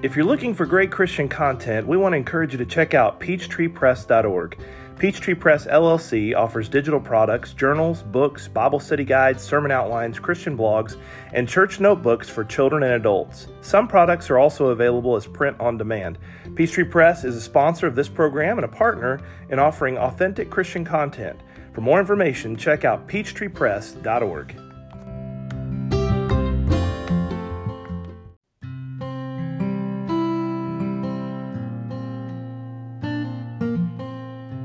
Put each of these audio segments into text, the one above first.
If you're looking for great Christian content, we want to encourage you to check out peachtreepress.org. Peachtree Press LLC offers digital products, journals, books, Bible study guides, sermon outlines, Christian blogs, and church notebooks for children and adults. Some products are also available as print on demand. Peachtree Press is a sponsor of this program and a partner in offering authentic Christian content. For more information, check out peachtreepress.org.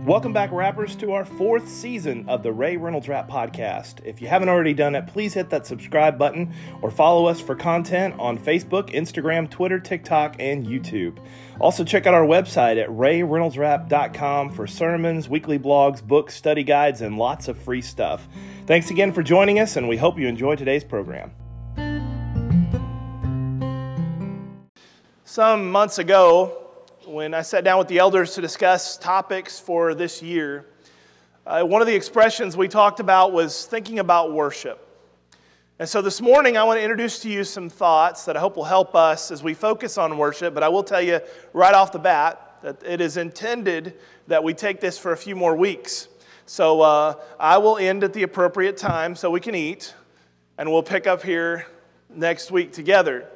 Welcome back, rappers, to our fourth season of the Ray Reynolds Rap Podcast. If you haven't already done it, please hit that subscribe button or follow us for content on Facebook, Instagram, Twitter, TikTok, and YouTube. Also, check out our website at rayreynoldsrap.com for sermons, weekly blogs, books, study guides, and lots of free stuff. Thanks again for joining us, and we hope you enjoy today's program. Some months ago, when I sat down with the elders to discuss topics for this year, uh, one of the expressions we talked about was thinking about worship. And so this morning, I want to introduce to you some thoughts that I hope will help us as we focus on worship. But I will tell you right off the bat that it is intended that we take this for a few more weeks. So uh, I will end at the appropriate time so we can eat, and we'll pick up here next week together.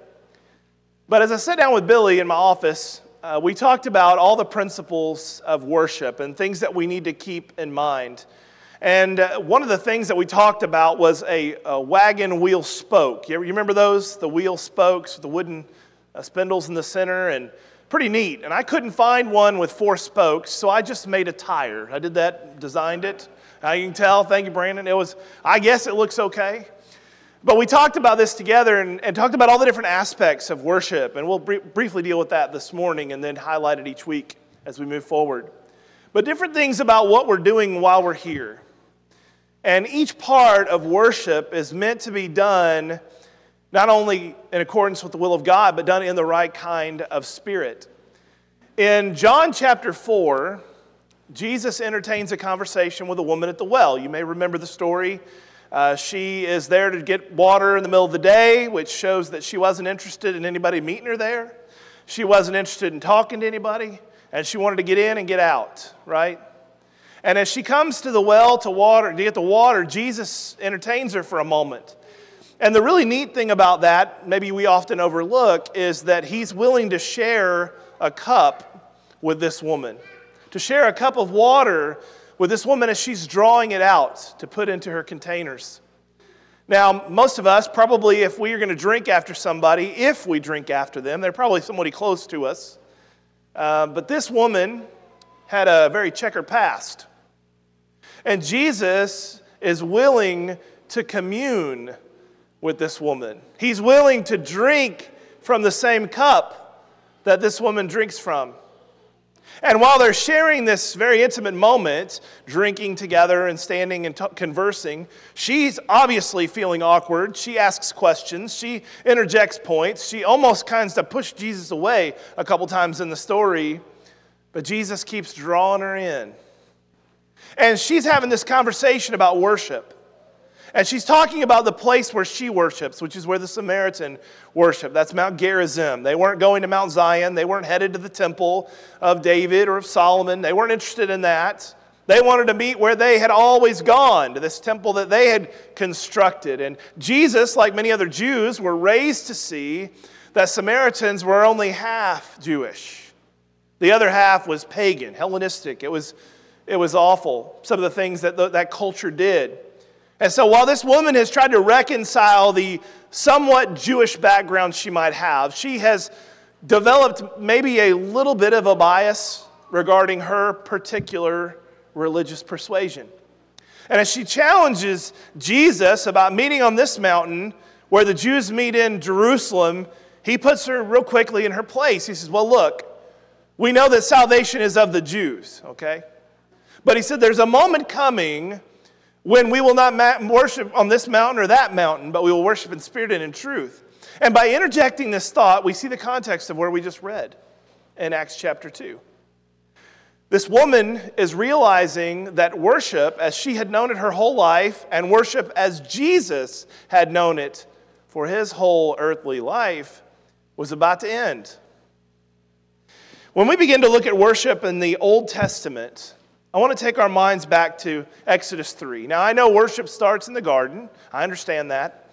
But as I sat down with Billy in my office, uh, we talked about all the principles of worship and things that we need to keep in mind. And uh, one of the things that we talked about was a, a wagon wheel spoke. You, you, remember those? The wheel spokes, the wooden uh, spindles in the center, and pretty neat. And I couldn't find one with four spokes, so I just made a tire. I did that, designed it. Now you can tell. Thank you, Brandon. It was, I guess it looks okay. But we talked about this together and, and, talked about all the different aspects of worship, and we'll br- briefly deal with that this morning and then highlight it each week as we move forward. But different things about what we're doing while we're here. And each part of worship is meant to be done not only in accordance with the will of God, but done in the right kind of spirit. In John chapter 4, Jesus entertains a conversation with a woman at the well. You may remember the story uh, she is there to get water in the middle of the day, which shows that she wasn't interested in anybody meeting her there. She wasn't interested in talking to anybody, and she wanted to get in and get out, right? And as she comes to the well to water to get the water, Jesus entertains her for a moment. And the really neat thing about that, maybe we often overlook, is that he's willing to share a cup with this woman. To share a cup of water with this woman as she's drawing it out to put into her containers. Now, most of us, probably if we are going to drink after somebody, if we drink after them, they're probably somebody close to us. Uh, but this woman had a very checkered past. And Jesus is willing to commune with this woman. He's willing to drink from the same cup that this woman drinks from. And while they're sharing this very intimate moment, drinking together and standing and t- conversing, she's obviously feeling awkward. She asks questions. She interjects points. She almost kind of push Jesus away a couple times in the story, but Jesus keeps drawing her in. And she's having this conversation about worship. And she's talking about the place where she worships, which is where the Samaritan worship. That's Mount Gerizim. They weren't going to Mount Zion. They weren't headed to the temple of David or of Solomon. They weren't interested in that. They wanted to meet where they had always gone, to this temple that they had constructed. And Jesus, like many other Jews, were raised to see that Samaritans were only half Jewish. The other half was pagan, Hellenistic. It was, it was awful, some of the things that the, that culture did. And so while this woman has tried to reconcile the somewhat Jewish background she might have, she has developed maybe a little bit of a bias regarding her particular religious persuasion. And as she challenges Jesus about meeting on this mountain where the Jews meet in Jerusalem, he puts her real quickly in her place. He says, Well, look, we know that salvation is of the Jews, okay? But he said, There's a moment coming when we will not worship on this mountain or that mountain, but we will worship in spirit and in truth. And by interjecting this thought, we see the context of where we just read in Acts chapter 2. This woman is realizing that worship, as she had known it her whole life, and worship as Jesus had known it for his whole earthly life, was about to end. When we begin to look at worship in the Old Testament, I want to take our minds back to Exodus 3. Now, I know worship starts in the garden, I understand that.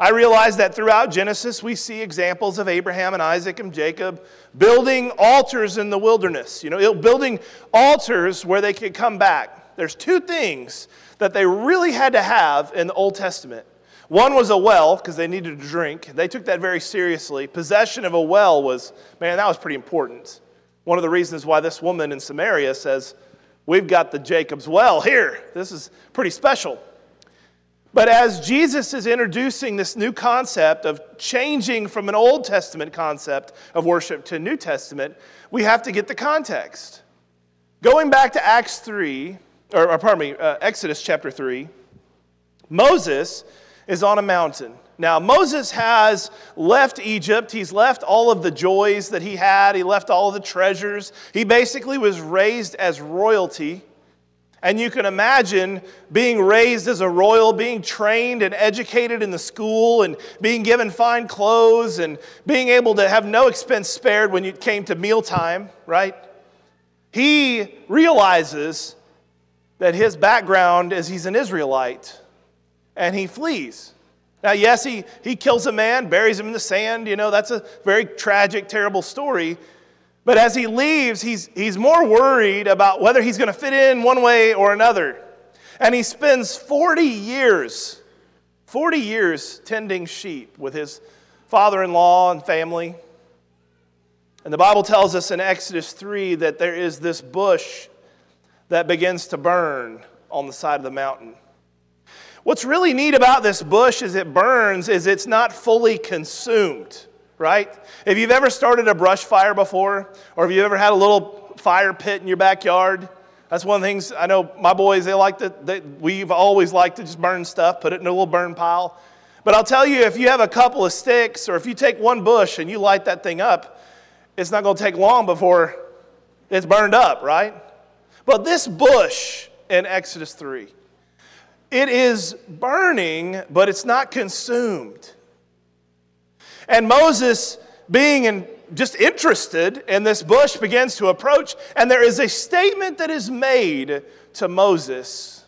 I realize that throughout Genesis, we see examples of Abraham and Isaac and Jacob building altars in the wilderness, you know, building altars where they could come back. There's two things that they really had to have in the Old Testament. One was a well, because they needed to drink. They took that very seriously. Possession of a well was, man, that was pretty important. One of the reasons why this woman in Samaria says, We've got the Jacob's well here. This is pretty special. But as Jesus is introducing this new concept of changing from an Old Testament concept of worship to New Testament, we have to get the context. Going back to Acts 3, or, or pardon me, uh, Exodus chapter 3, Moses is on a mountain. Now, Moses has left Egypt. He's left all of the joys that he had, he left all of the treasures. He basically was raised as royalty. And you can imagine being raised as a royal, being trained and educated in the school, and being given fine clothes, and being able to have no expense spared when it came to mealtime, right? He realizes that his background is he's an Israelite, and he flees. Now, yes, he, he kills a man, buries him in the sand. You know, that's a very tragic, terrible story. But as he leaves, he's, he's more worried about whether he's going to fit in one way or another. And he spends 40 years, 40 years tending sheep with his father in law and family. And the Bible tells us in Exodus 3 that there is this bush that begins to burn on the side of the mountain. What's really neat about this bush as it burns is it's not fully consumed right? If you've ever started a brush fire before, or if you've ever had a little fire pit in your backyard, that's one of the things I know my boys, they like to, they, we've always liked to just burn stuff, put it in a little burn pile. But I'll tell you, if you have a couple of sticks, or if you take one bush and you light that thing up, it's not going to take long before it's burned up, right? But this bush in Exodus 3, it is burning, but it's not consumed. And Moses, being in, just interested in this bush, begins to approach, and there is a statement that is made to Moses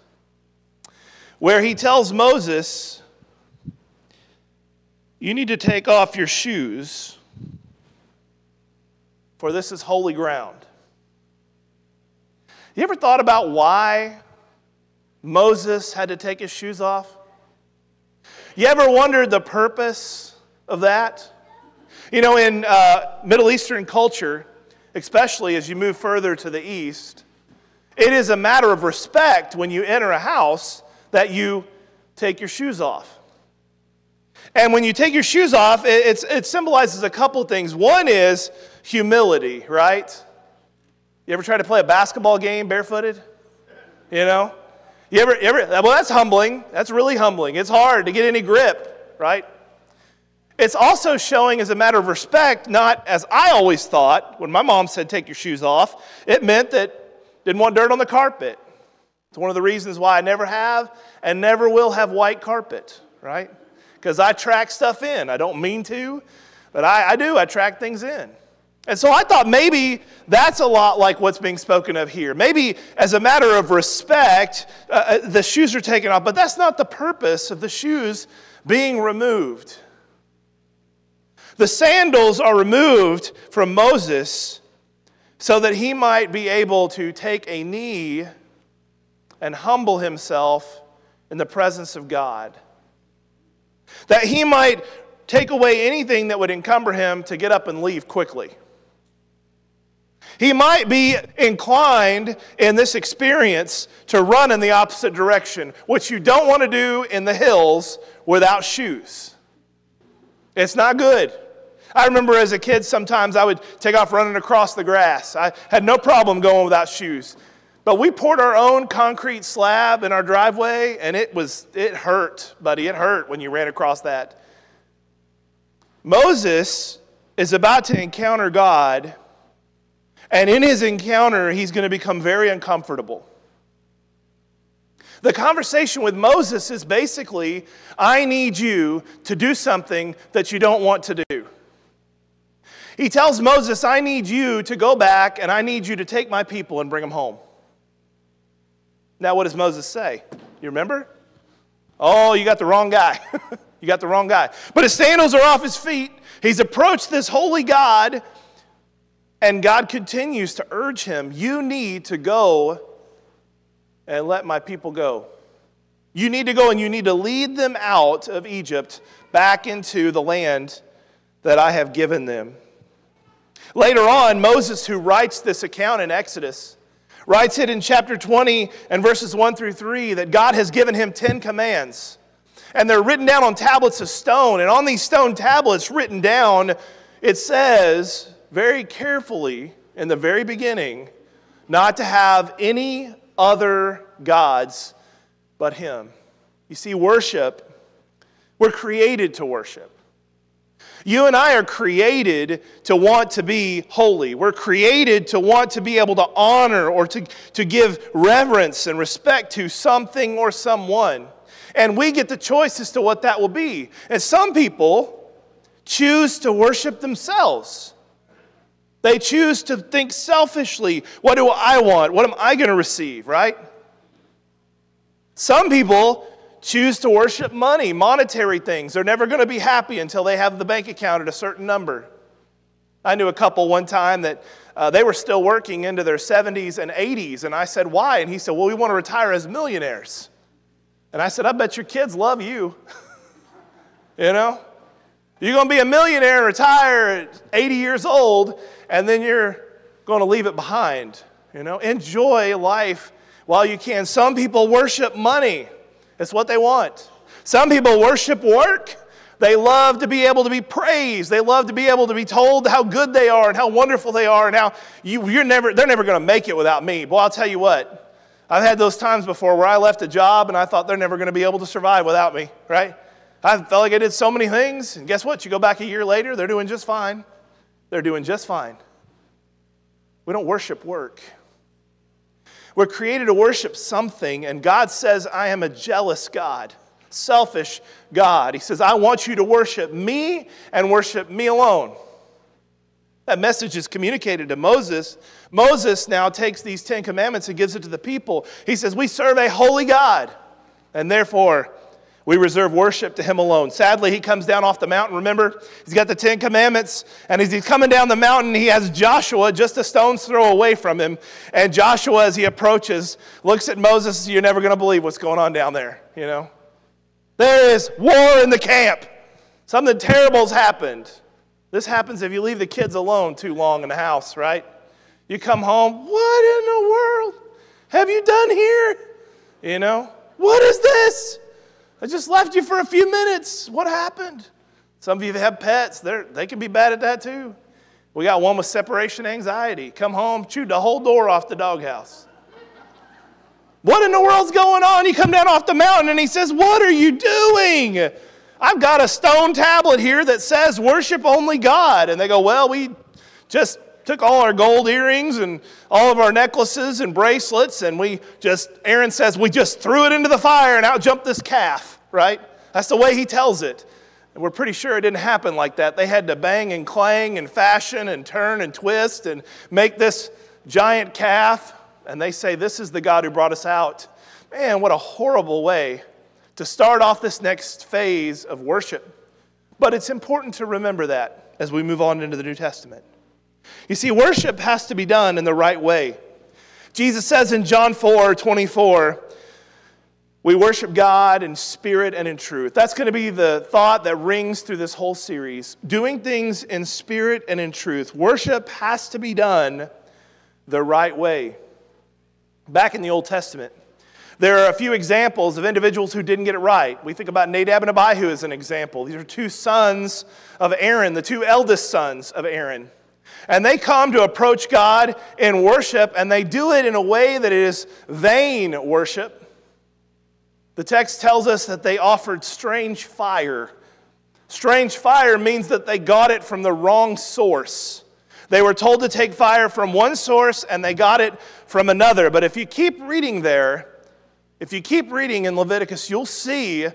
where he tells Moses, You need to take off your shoes, for this is holy ground. You ever thought about why Moses had to take his shoes off? You ever wondered the purpose of that? You know, in uh, Middle Eastern culture, especially as you move further to the east, it is a matter of respect when you enter a house that you take your shoes off. And when you take your shoes off, it, it symbolizes a couple things. One is humility, right? You ever try to play a basketball game barefooted? You know? You ever, ever, well, that's humbling. That's really humbling. It's hard to get any grip, right? It's also showing as a matter of respect, not as I always thought when my mom said, take your shoes off. It meant that didn't want dirt on the carpet. It's one of the reasons why I never have and never will have white carpet, right? Because I track stuff in. I don't mean to, but I, I do. I track things in. And so I thought maybe that's a lot like what's being spoken of here. Maybe as a matter of respect, uh, uh the shoes are taken off, but that's not the purpose of the shoes being removed. The sandals are removed from Moses so that he might be able to take a knee and humble himself in the presence of God. That he might take away anything that would encumber him to get up and leave quickly. He might be inclined in this experience to run in the opposite direction, which you don't want to do in the hills without shoes. It's not good. I remember as a kid, sometimes I would take off running across the grass. I had no problem going without shoes. But we poured our own concrete slab in our driveway, and it was, it hurt, buddy. It hurt when you ran across that. Moses is about to encounter God, and in his encounter, he's going to become very uncomfortable. The conversation with Moses is basically I need you to do something that you don't want to do. He tells Moses, I need you to go back and I need you to take my people and bring them home. Now, what does Moses say? You remember? Oh, you got the wrong guy. you got the wrong guy. But his sandals are off his feet. He's approached this holy God, and God continues to urge him You need to go and let my people go. You need to go and you need to lead them out of Egypt back into the land that I have given them. Later on, Moses, who writes this account in Exodus, writes it in chapter 20 and verses 1 through 3 that God has given him 10 commands. And they're written down on tablets of stone. And on these stone tablets, written down, it says very carefully in the very beginning not to have any other gods but Him. You see, worship, we're created to worship. You and I are created to want to be holy. We're created to want to be able to honor or to, to give reverence and respect to something or someone. And we get the choice as to what that will be. And some people choose to worship themselves. They choose to think selfishly what do I want? What am I going to receive, right? Some people choose to worship money, monetary things. They're never going to be happy until they have the bank account at a certain number. I knew a couple one time that uh, they were still working into their 70s and 80s, and I said, Why? And he said, Well, we want to retire as millionaires. And I said, I bet your kids love you. you know? You're going to be a millionaire and retire at 80 years old, and then you're going to leave it behind. You know? Enjoy life while you can. Some people worship money. It's what they want. Some people worship work. They love to be able to be praised. They love to be able to be told how good they are and how wonderful they are and how you, you're never, they're never going to make it without me. Well, I'll tell you what, I've had those times before where I left a job and I thought they're never going to be able to survive without me, right? I felt like I did so many things, and guess what? You go back a year later, they're doing just fine. They're doing just fine. We don't worship work. We're created to worship something, and God says, I am a jealous God, selfish God. He says, I want you to worship me and worship me alone. That message is communicated to Moses. Moses now takes these Ten Commandments and gives it to the people. He says, We serve a holy God, and therefore we reserve worship to him alone. Sadly, he comes down off the mountain. Remember, he's got the Ten Commandments, and as he's coming down the mountain, he has Joshua just a stone's throw away from him. And Joshua, as he approaches, looks at Moses. You're never going to believe what's going on down there, you know? There is war in the camp. Something terrible's happened. This happens if you leave the kids alone too long in the house, right? You come home, what in the world have you done here? You know, what is this? I just left you for a few minutes. What happened? Some of you have pets, They're, they can be bad at that too. We got one with separation anxiety. Come home, chewed the whole door off the doghouse. What in the world's going on? You come down off the mountain and he says, What are you doing? I've got a stone tablet here that says worship only God. And they go, Well, we just took all our gold earrings and all of our necklaces and bracelets, and we just, Aaron says, we just threw it into the fire and out jumped this calf, right? That's the way he tells it. And we're pretty sure it didn't happen like that. They had to bang and clang and fashion and turn and twist and make this giant calf. And they say, This is the God who brought us out. Man, what a horrible way to start off this next phase of worship. But it's important to remember that as we move on into the New Testament. You see, worship has to be done in the right way. Jesus says in John 4 24, we worship God in spirit and in truth. That's going to be the thought that rings through this whole series. Doing things in spirit and in truth. Worship has to be done the right way. Back in the Old Testament, there are a few examples of individuals who didn't get it right. We think about Nadab and Abihu as an example. These are two sons of Aaron, the two eldest sons of Aaron. And they come to approach God in worship, and they do it in a way that is vain worship. The text tells us that they offered strange fire. Strange fire means that they got it from the wrong source. They were told to take fire from one source and they got it from another. But if you keep reading there, if you keep reading in Leviticus, you'll see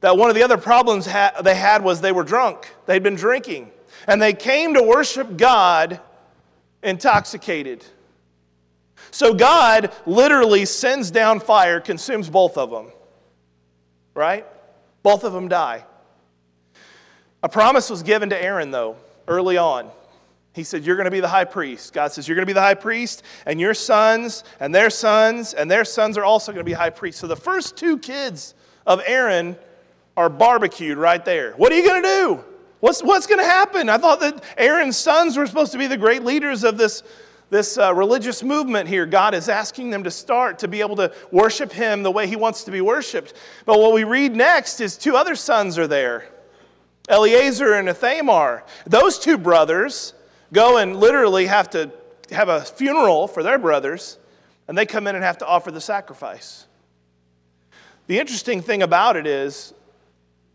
that one of the other problems they had was they were drunk. They'd been drinking. And they came to worship God intoxicated. So God literally sends down fire, consumes both of them. Right? Both of them die. A promise was given to Aaron, though, early on. He said, You're going to be the high priest. God says, You're going to be the high priest, and your sons, and their sons, and their sons are also going to be high priests. So the first two kids of Aaron are barbecued right there. What are you going to do? What's, what's going to happen? I thought that Aaron's sons were supposed to be the great leaders of this, this uh, religious movement here. God is asking them to start to be able to worship Him the way He wants to be worshiped. But what we read next is two other sons are there Eleazar and Ithamar. Those two brothers go and literally have to have a funeral for their brothers, and they come in and have to offer the sacrifice. The interesting thing about it is,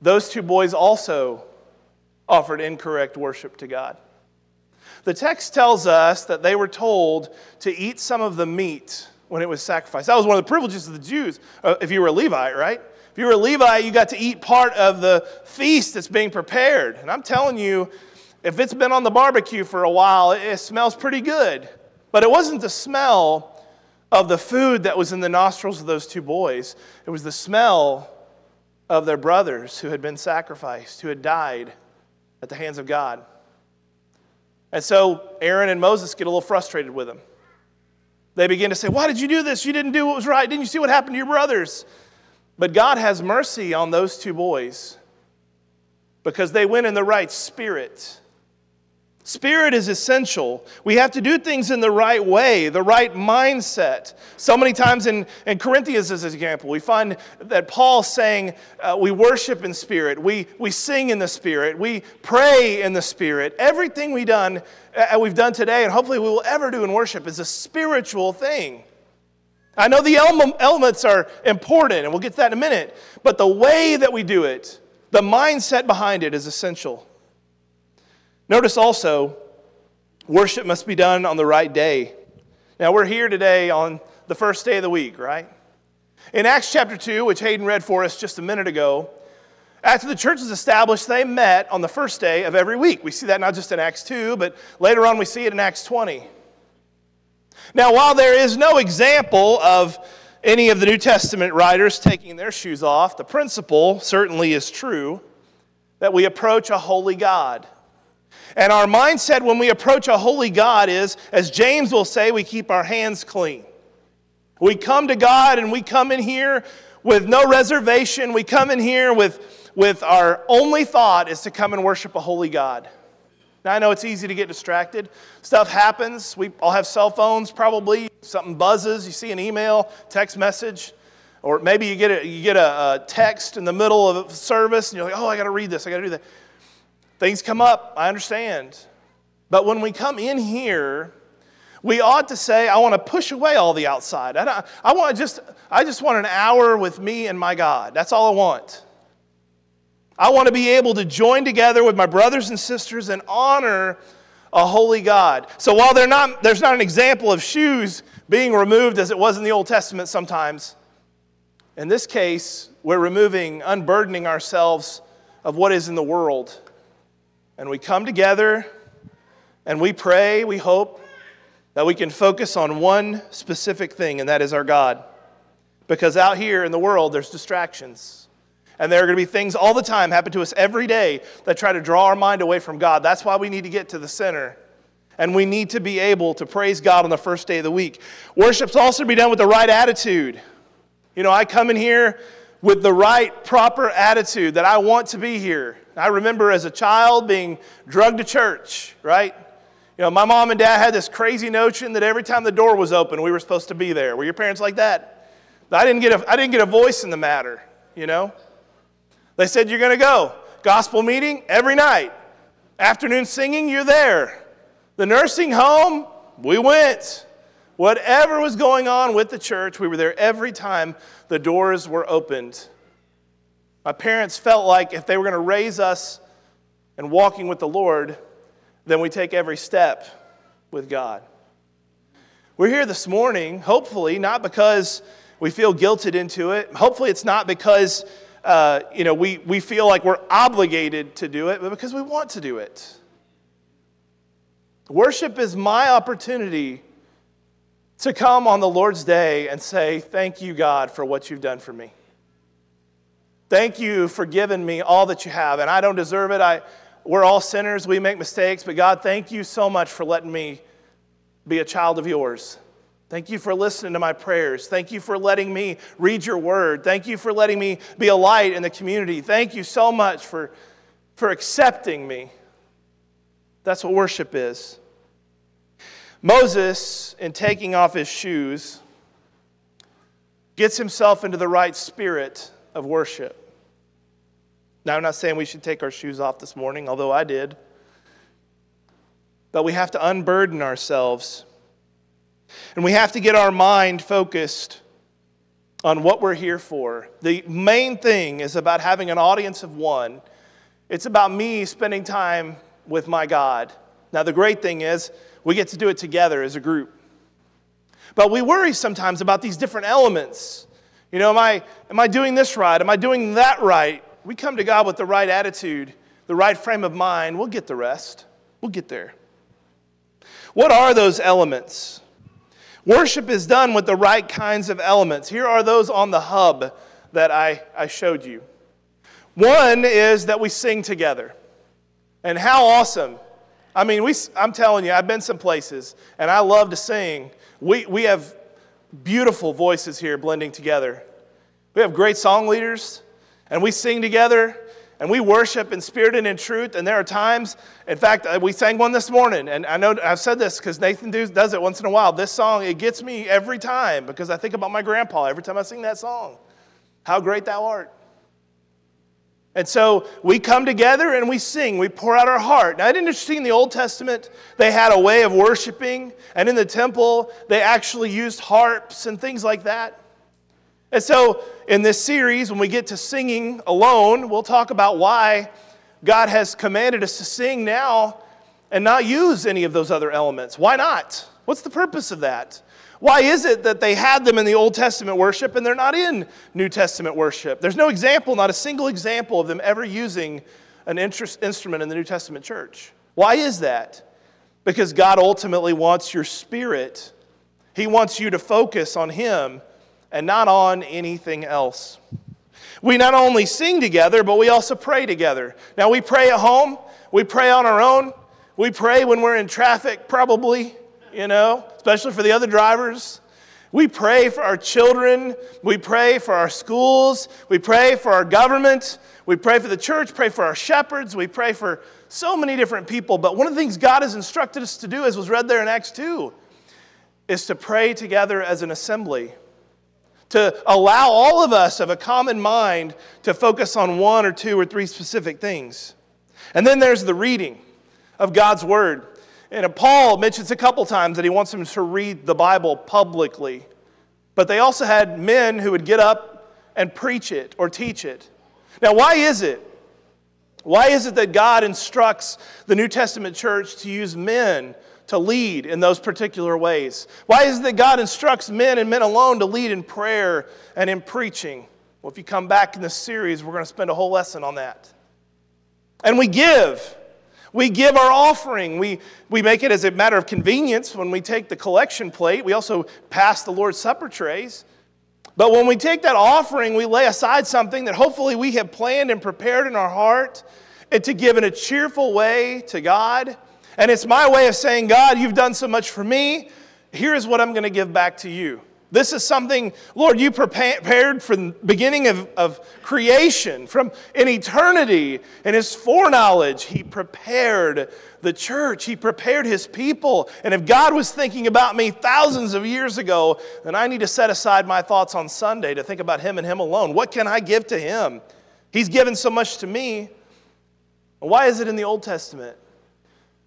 those two boys also offered incorrect worship to God. The text tells us that they were told to eat some of the meat when it was sacrificed. That was one of the privileges of the Jews, uh, if you were a Levite, right? If you were a Levite, you got to eat part of the feast that's being prepared. And I'm telling you, if it's been on the barbecue for a while, it smells pretty good. But it wasn't the smell of the food that was in the nostrils of those two boys, it was the smell of their brothers who had been sacrificed, who had died at the hands of God. And so Aaron and Moses get a little frustrated with him. They begin to say, Why did you do this? You didn't do what was right. Didn't you see what happened to your brothers? But God has mercy on those two boys because they went in the right spirit. Spirit is essential. We have to do things in the right way, the right mindset. So many times in, in Corinthians, as an example, we find that Paul saying uh, we worship in spirit, we, we sing in the spirit, we pray in the spirit. Everything we done, uh, we've done today, and hopefully we will ever do in worship, is a spiritual thing. I know the elements are important, and we'll get to that in a minute, but the way that we do it, the mindset behind it is essential. Notice also, worship must be done on the right day. Now, we're here today on the first day of the week, right? In Acts chapter 2, which Hayden read for us just a minute ago, after the church was established, they met on the first day of every week. We see that not just in Acts 2, but later on we see it in Acts 20. Now, while there is no example of any of the New Testament writers taking their shoes off, the principle certainly is true that we approach a holy God. And our mindset when we approach a holy God is, as James will say, we keep our hands clean. We come to God and we come in here with no reservation. We come in here with, with our only thought is to come and worship a holy God. Now, I know it's easy to get distracted. Stuff happens. We all have cell phones, probably. Something buzzes. You see an email, text message. Or maybe you get a, you get a, a text in the middle of a service and you're like, oh, I got to read this. I got to do that. Things come up, I understand. But when we come in here, we ought to say, I want to push away all the outside. I, I, want just, I just want an hour with me and my God. That's all I want. I want to be able to join together with my brothers and sisters and honor a holy God. So while not, there's not an example of shoes being removed as it was in the Old Testament sometimes, in this case, we're removing, unburdening ourselves of what is in the world and we come together and we pray, we hope that we can focus on one specific thing, and that is our God. Because out here in the world, there's distractions. And there are going to be things all the time happen to us every day that try to draw our mind away from God. That's why we need to get to the center. And we need to be able to praise God on the first day of the week. Worship's also be done with the right attitude. You know, I come in here with the right, proper attitude that I want to be here. I remember as a child being drugged to church, right? You know, my mom and dad had this crazy notion that every time the door was open, we were supposed to be there. Were your parents like that? I didn't get a, I didn't get a voice in the matter, you know? They said, You're going to go. Gospel meeting every night. Afternoon singing, you're there. The nursing home, we went. Whatever was going on with the church, we were there every time the doors were opened. My parents felt like if they were going to raise us and walking with the Lord, then we take every step with God. We're here this morning, hopefully, not because we feel guilted into it. Hopefully, it's not because uh, you know, we, we feel like we're obligated to do it, but because we want to do it. Worship is my opportunity to come on the Lord's day and say, Thank you, God, for what you've done for me. Thank you for giving me all that you have. And I don't deserve it. I, we're all sinners. We make mistakes. But God, thank you so much for letting me be a child of yours. Thank you for listening to my prayers. Thank you for letting me read your word. Thank you for letting me be a light in the community. Thank you so much for, for accepting me. That's what worship is. Moses, in taking off his shoes, gets himself into the right spirit of worship. Now, I'm not saying we should take our shoes off this morning, although I did. But we have to unburden ourselves. And we have to get our mind focused on what we're here for. The main thing is about having an audience of one. It's about me spending time with my God. Now, the great thing is, we get to do it together as a group. But we worry sometimes about these different elements. You know, am I, am I doing this right? Am I doing that right? We come to God with the right attitude, the right frame of mind, we'll get the rest. We'll get there. What are those elements? Worship is done with the right kinds of elements. Here are those on the hub that I, I showed you. One is that we sing together. And how awesome. I mean, we, I'm telling you, I've been some places and I love to sing. We, we have beautiful voices here blending together. We have great song leaders and we sing together and we worship in spirit and in truth. And there are times, in fact, uh, we sang one this morning, and I know I've said this because Nathan does it once in a while. This song, it gets me every time because I think about my grandpa every time I sing that song. How great thou art. And so we come together and we sing, we pour out our heart. Now, isn't it interesting in the Old Testament, they had a way of worshiping, and in the temple, they actually used harps and things like that. And so, in this series, when we get to singing alone, we'll talk about why God has commanded us to sing now and not use any of those other elements. Why not? What's the purpose of that? Why is it that they had them in the Old Testament worship and they're not in New Testament worship? There's no example, not a single example of them ever using an instrument in the New Testament church. Why is that? Because God ultimately wants your spirit. He wants you to focus on Him and not on anything else. We not only sing together, but we also pray together. Now, we pray at home, we pray on our own, we pray when we're in traffic, probably you know, especially for the other drivers. We pray for our children. We pray for our schools. We pray for our government. We pray for the church, pray for our shepherds. We pray for so many different people. But one of the things God has instructed us to do, as was read there in Acts 2, is to pray together as an assembly. To allow all of us of a common mind to focus on one or two or three specific things. And then there's the reading of God's Word. And Paul mentions a couple times that he wants them to read the Bible publicly. But they also had men who would get up and preach it or teach it. Now, why is it? Why is it that God instructs the New Testament church to use men to lead in those particular ways? Why is it that God instructs men and men alone to lead in prayer and in preaching? Well, if you come back in this series, we're going to spend a whole lesson on that. And we give. We give our offering. We, we make it as a matter of convenience when we take the collection plate. We also pass the Lord's Supper trays. But when we take that offering, we lay aside something that hopefully we have planned and prepared in our heart and to give in a cheerful way to God. And it's my way of saying, God, you've done so much for me. Here's what I'm going to give back to you. This is something, Lord, you prepared from the beginning of, of creation, from in eternity. In His foreknowledge, He prepared the church, He prepared His people. And if God was thinking about me thousands of years ago, then I need to set aside my thoughts on Sunday to think about Him and Him alone. What can I give to Him? He's given so much to me. Why is it in the Old Testament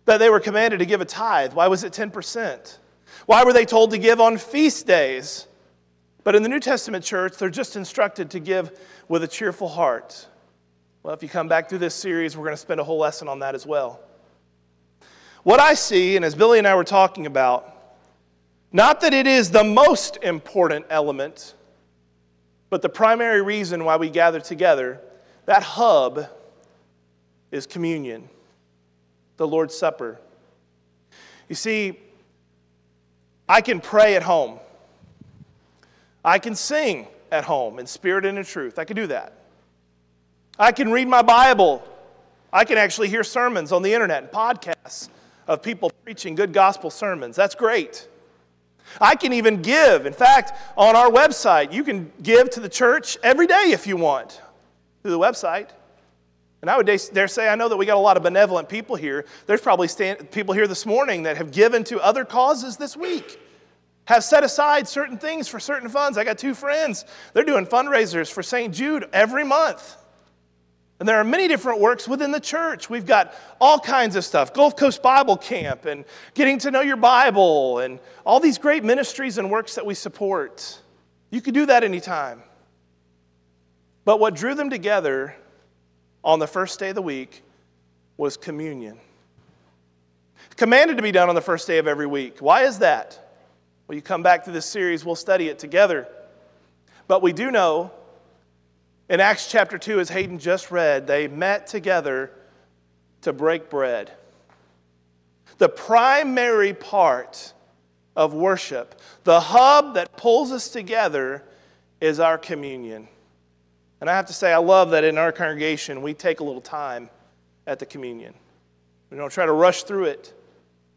that they were commanded to give a tithe? Why was it 10%? Why were they told to give on feast days? But in the New Testament church, they're just instructed to give with a cheerful heart. Well, if you come back through this series, we're going to spend a whole lesson on that as well. What I see, and as Billy and I were talking about, not that it is the most important element, but the primary reason why we gather together, that hub is communion, the Lord's Supper. You see, I can pray at home. I can sing at home in spirit and in truth. I can do that. I can read my Bible. I can actually hear sermons on the internet and podcasts of people preaching good gospel sermons. That's great. I can even give. In fact, on our website, you can give to the church every day if you want through the website. And I would dare say, I know that we got a lot of benevolent people here. There's probably stand, people here this morning that have given to other causes this week, have set aside certain things for certain funds. I got two friends, they're doing fundraisers for St. Jude every month. And there are many different works within the church. We've got all kinds of stuff Gulf Coast Bible Camp and getting to know your Bible and all these great ministries and works that we support. You could do that anytime. But what drew them together on the first day of the week was communion. Commanded to be done on the first day of every week. Why is that? Well, you come back to this series, we'll study it together. But we do know in Acts chapter 2, as Hayden just read, they met together to break bread. The primary part of worship, the hub that pulls us together, is our communion. And I have to say, I love that in our congregation, we take a little time at the communion. We don't try to rush through it.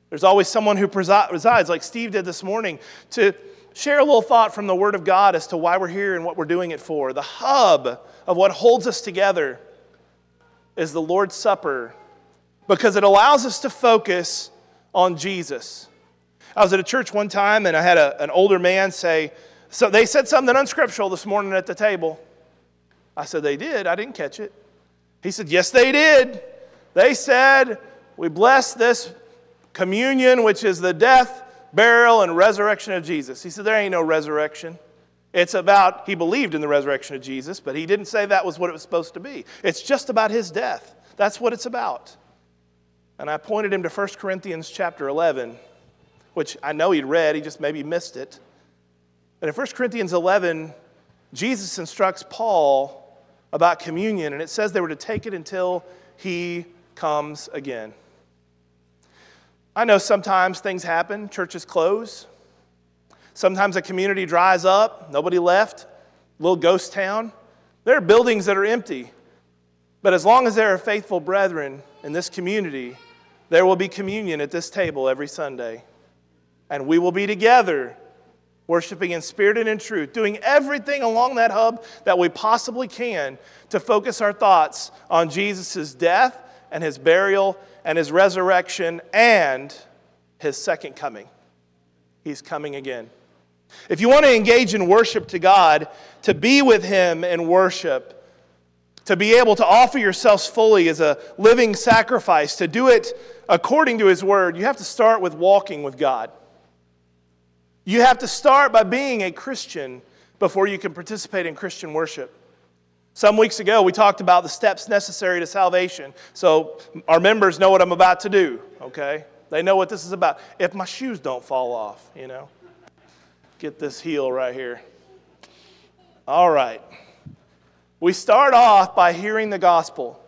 There's always someone who resides, like Steve did this morning, to share a little thought from the Word of God as to why we're here and what we're doing it for. The hub of what holds us together is the Lord's Supper because it allows us to focus on Jesus. I was at a church one time and I had a, an older man say, So they said something unscriptural this morning at the table. I said, They did. I didn't catch it. He said, Yes, they did. They said, We bless this communion, which is the death, burial, and resurrection of Jesus. He said, There ain't no resurrection. It's about, he believed in the resurrection of Jesus, but he didn't say that was what it was supposed to be. It's just about his death. That's what it's about. And I pointed him to 1 Corinthians chapter 11, which I know he'd read, he just maybe missed it. And in 1 Corinthians 11, Jesus instructs Paul about communion, and it says they were to take it until he comes again. I know sometimes things happen, churches close. Sometimes a community dries up, nobody left, little ghost town. There are buildings that are empty. But as long as there are faithful brethren in this community, there will be communion at this table every Sunday. And we will be together, worshiping in spirit and in truth, doing everything along that hub that we possibly can to focus our thoughts on Jesus' death and his burial and his resurrection and his second coming. He's coming again. If you want to engage in worship to God, to be with him in worship, to be able to offer yourselves fully as a living sacrifice, to do it according to his word, you have to start with walking with God. You have to start by being a Christian before you can participate in Christian worship. Some weeks ago, we talked about the steps necessary to salvation. So our members know what I'm about to do, okay? They know what this is about. If my shoes don't fall off, you know, get this heel right here. All right. We start off by hearing the gospel.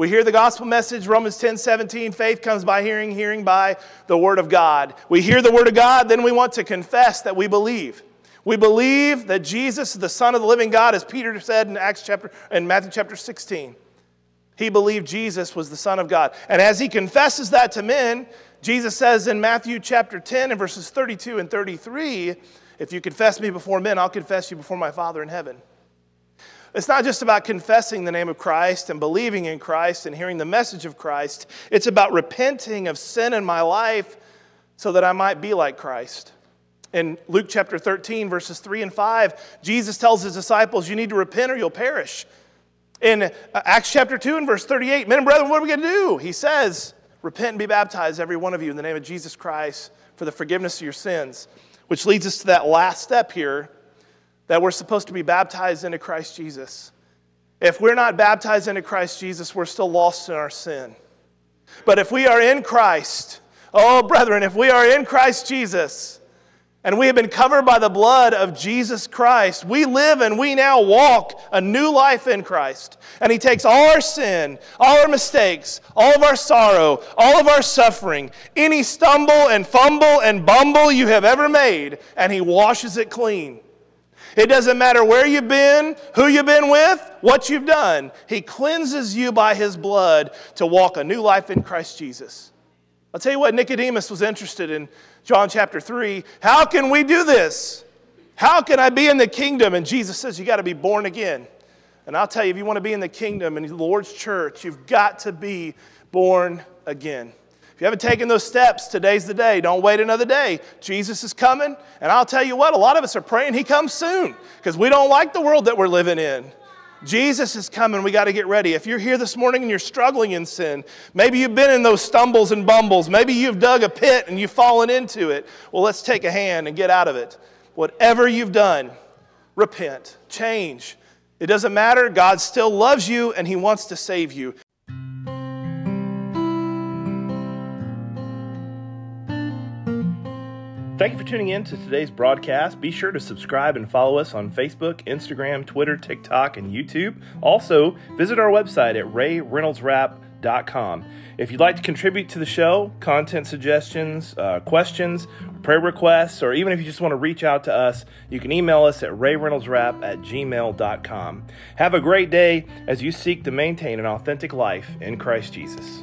We hear the gospel message, Romans 10 17. Faith comes by hearing, hearing by the word of God. We hear the word of God, then we want to confess that we believe. We believe that Jesus is the Son of the living God, as Peter said in Acts chapter in Matthew chapter 16. He believed Jesus was the Son of God. And as he confesses that to men, Jesus says in Matthew chapter 10 and verses 32 and 33, if you confess me before men, I'll confess you before my Father in heaven. It's not just about confessing the name of Christ and believing in Christ and hearing the message of Christ. It's about repenting of sin in my life so that I might be like Christ. In Luke chapter 13, verses 3 and 5, Jesus tells his disciples, You need to repent or you'll perish. In uh, Acts chapter 2 and verse 38, Men and brethren, what are we going to do? He says, Repent and be baptized, every one of you, in the name of Jesus Christ for the forgiveness of your sins. Which leads us to that last step here that we're supposed to be baptized into Christ Jesus. If we're not baptized into Christ Jesus, we're still lost in our sin. But if we are in Christ, oh, brethren, if we are in Christ Jesus, and we have been covered by the blood of Jesus Christ. We live and we now walk a new life in Christ. And He takes all our sin, all our mistakes, all of our sorrow, all of our suffering, any stumble and fumble and bumble you have ever made, and He washes it clean. It doesn't matter where you've been, who you've been with, what you've done. He cleanses you by His blood to walk a new life in Christ Jesus. I'll tell you what, Nicodemus was interested in John chapter 3. How can we do this? How can I be in the kingdom? And Jesus says, You got to be born again. And I'll tell you, if you want to be in the kingdom and the Lord's church, you've got to be born again. If you haven't taken those steps, today's the day. Don't wait another day. Jesus is coming. And I'll tell you what, a lot of us are praying he comes soon because we don't like the world that we're living in. Jesus is coming. We got to get ready. If you're here this morning and you're struggling in sin, maybe you've been in those stumbles and bumbles, maybe you've dug a pit and you've fallen into it. Well, let's take a hand and get out of it. Whatever you've done, repent, change. It doesn't matter. God still loves you and He wants to save you. Thank you for tuning in to today's broadcast. Be sure to subscribe and follow us on Facebook, Instagram, Twitter, TikTok, and YouTube. Also, visit our website at rayreynoldsrap.com. If you'd like to contribute to the show, content suggestions, uh, questions, prayer requests, or even if you just want to reach out to us, you can email us at rayreynoldsrap at gmail.com. Have a great day as you seek to maintain an authentic life in Christ Jesus.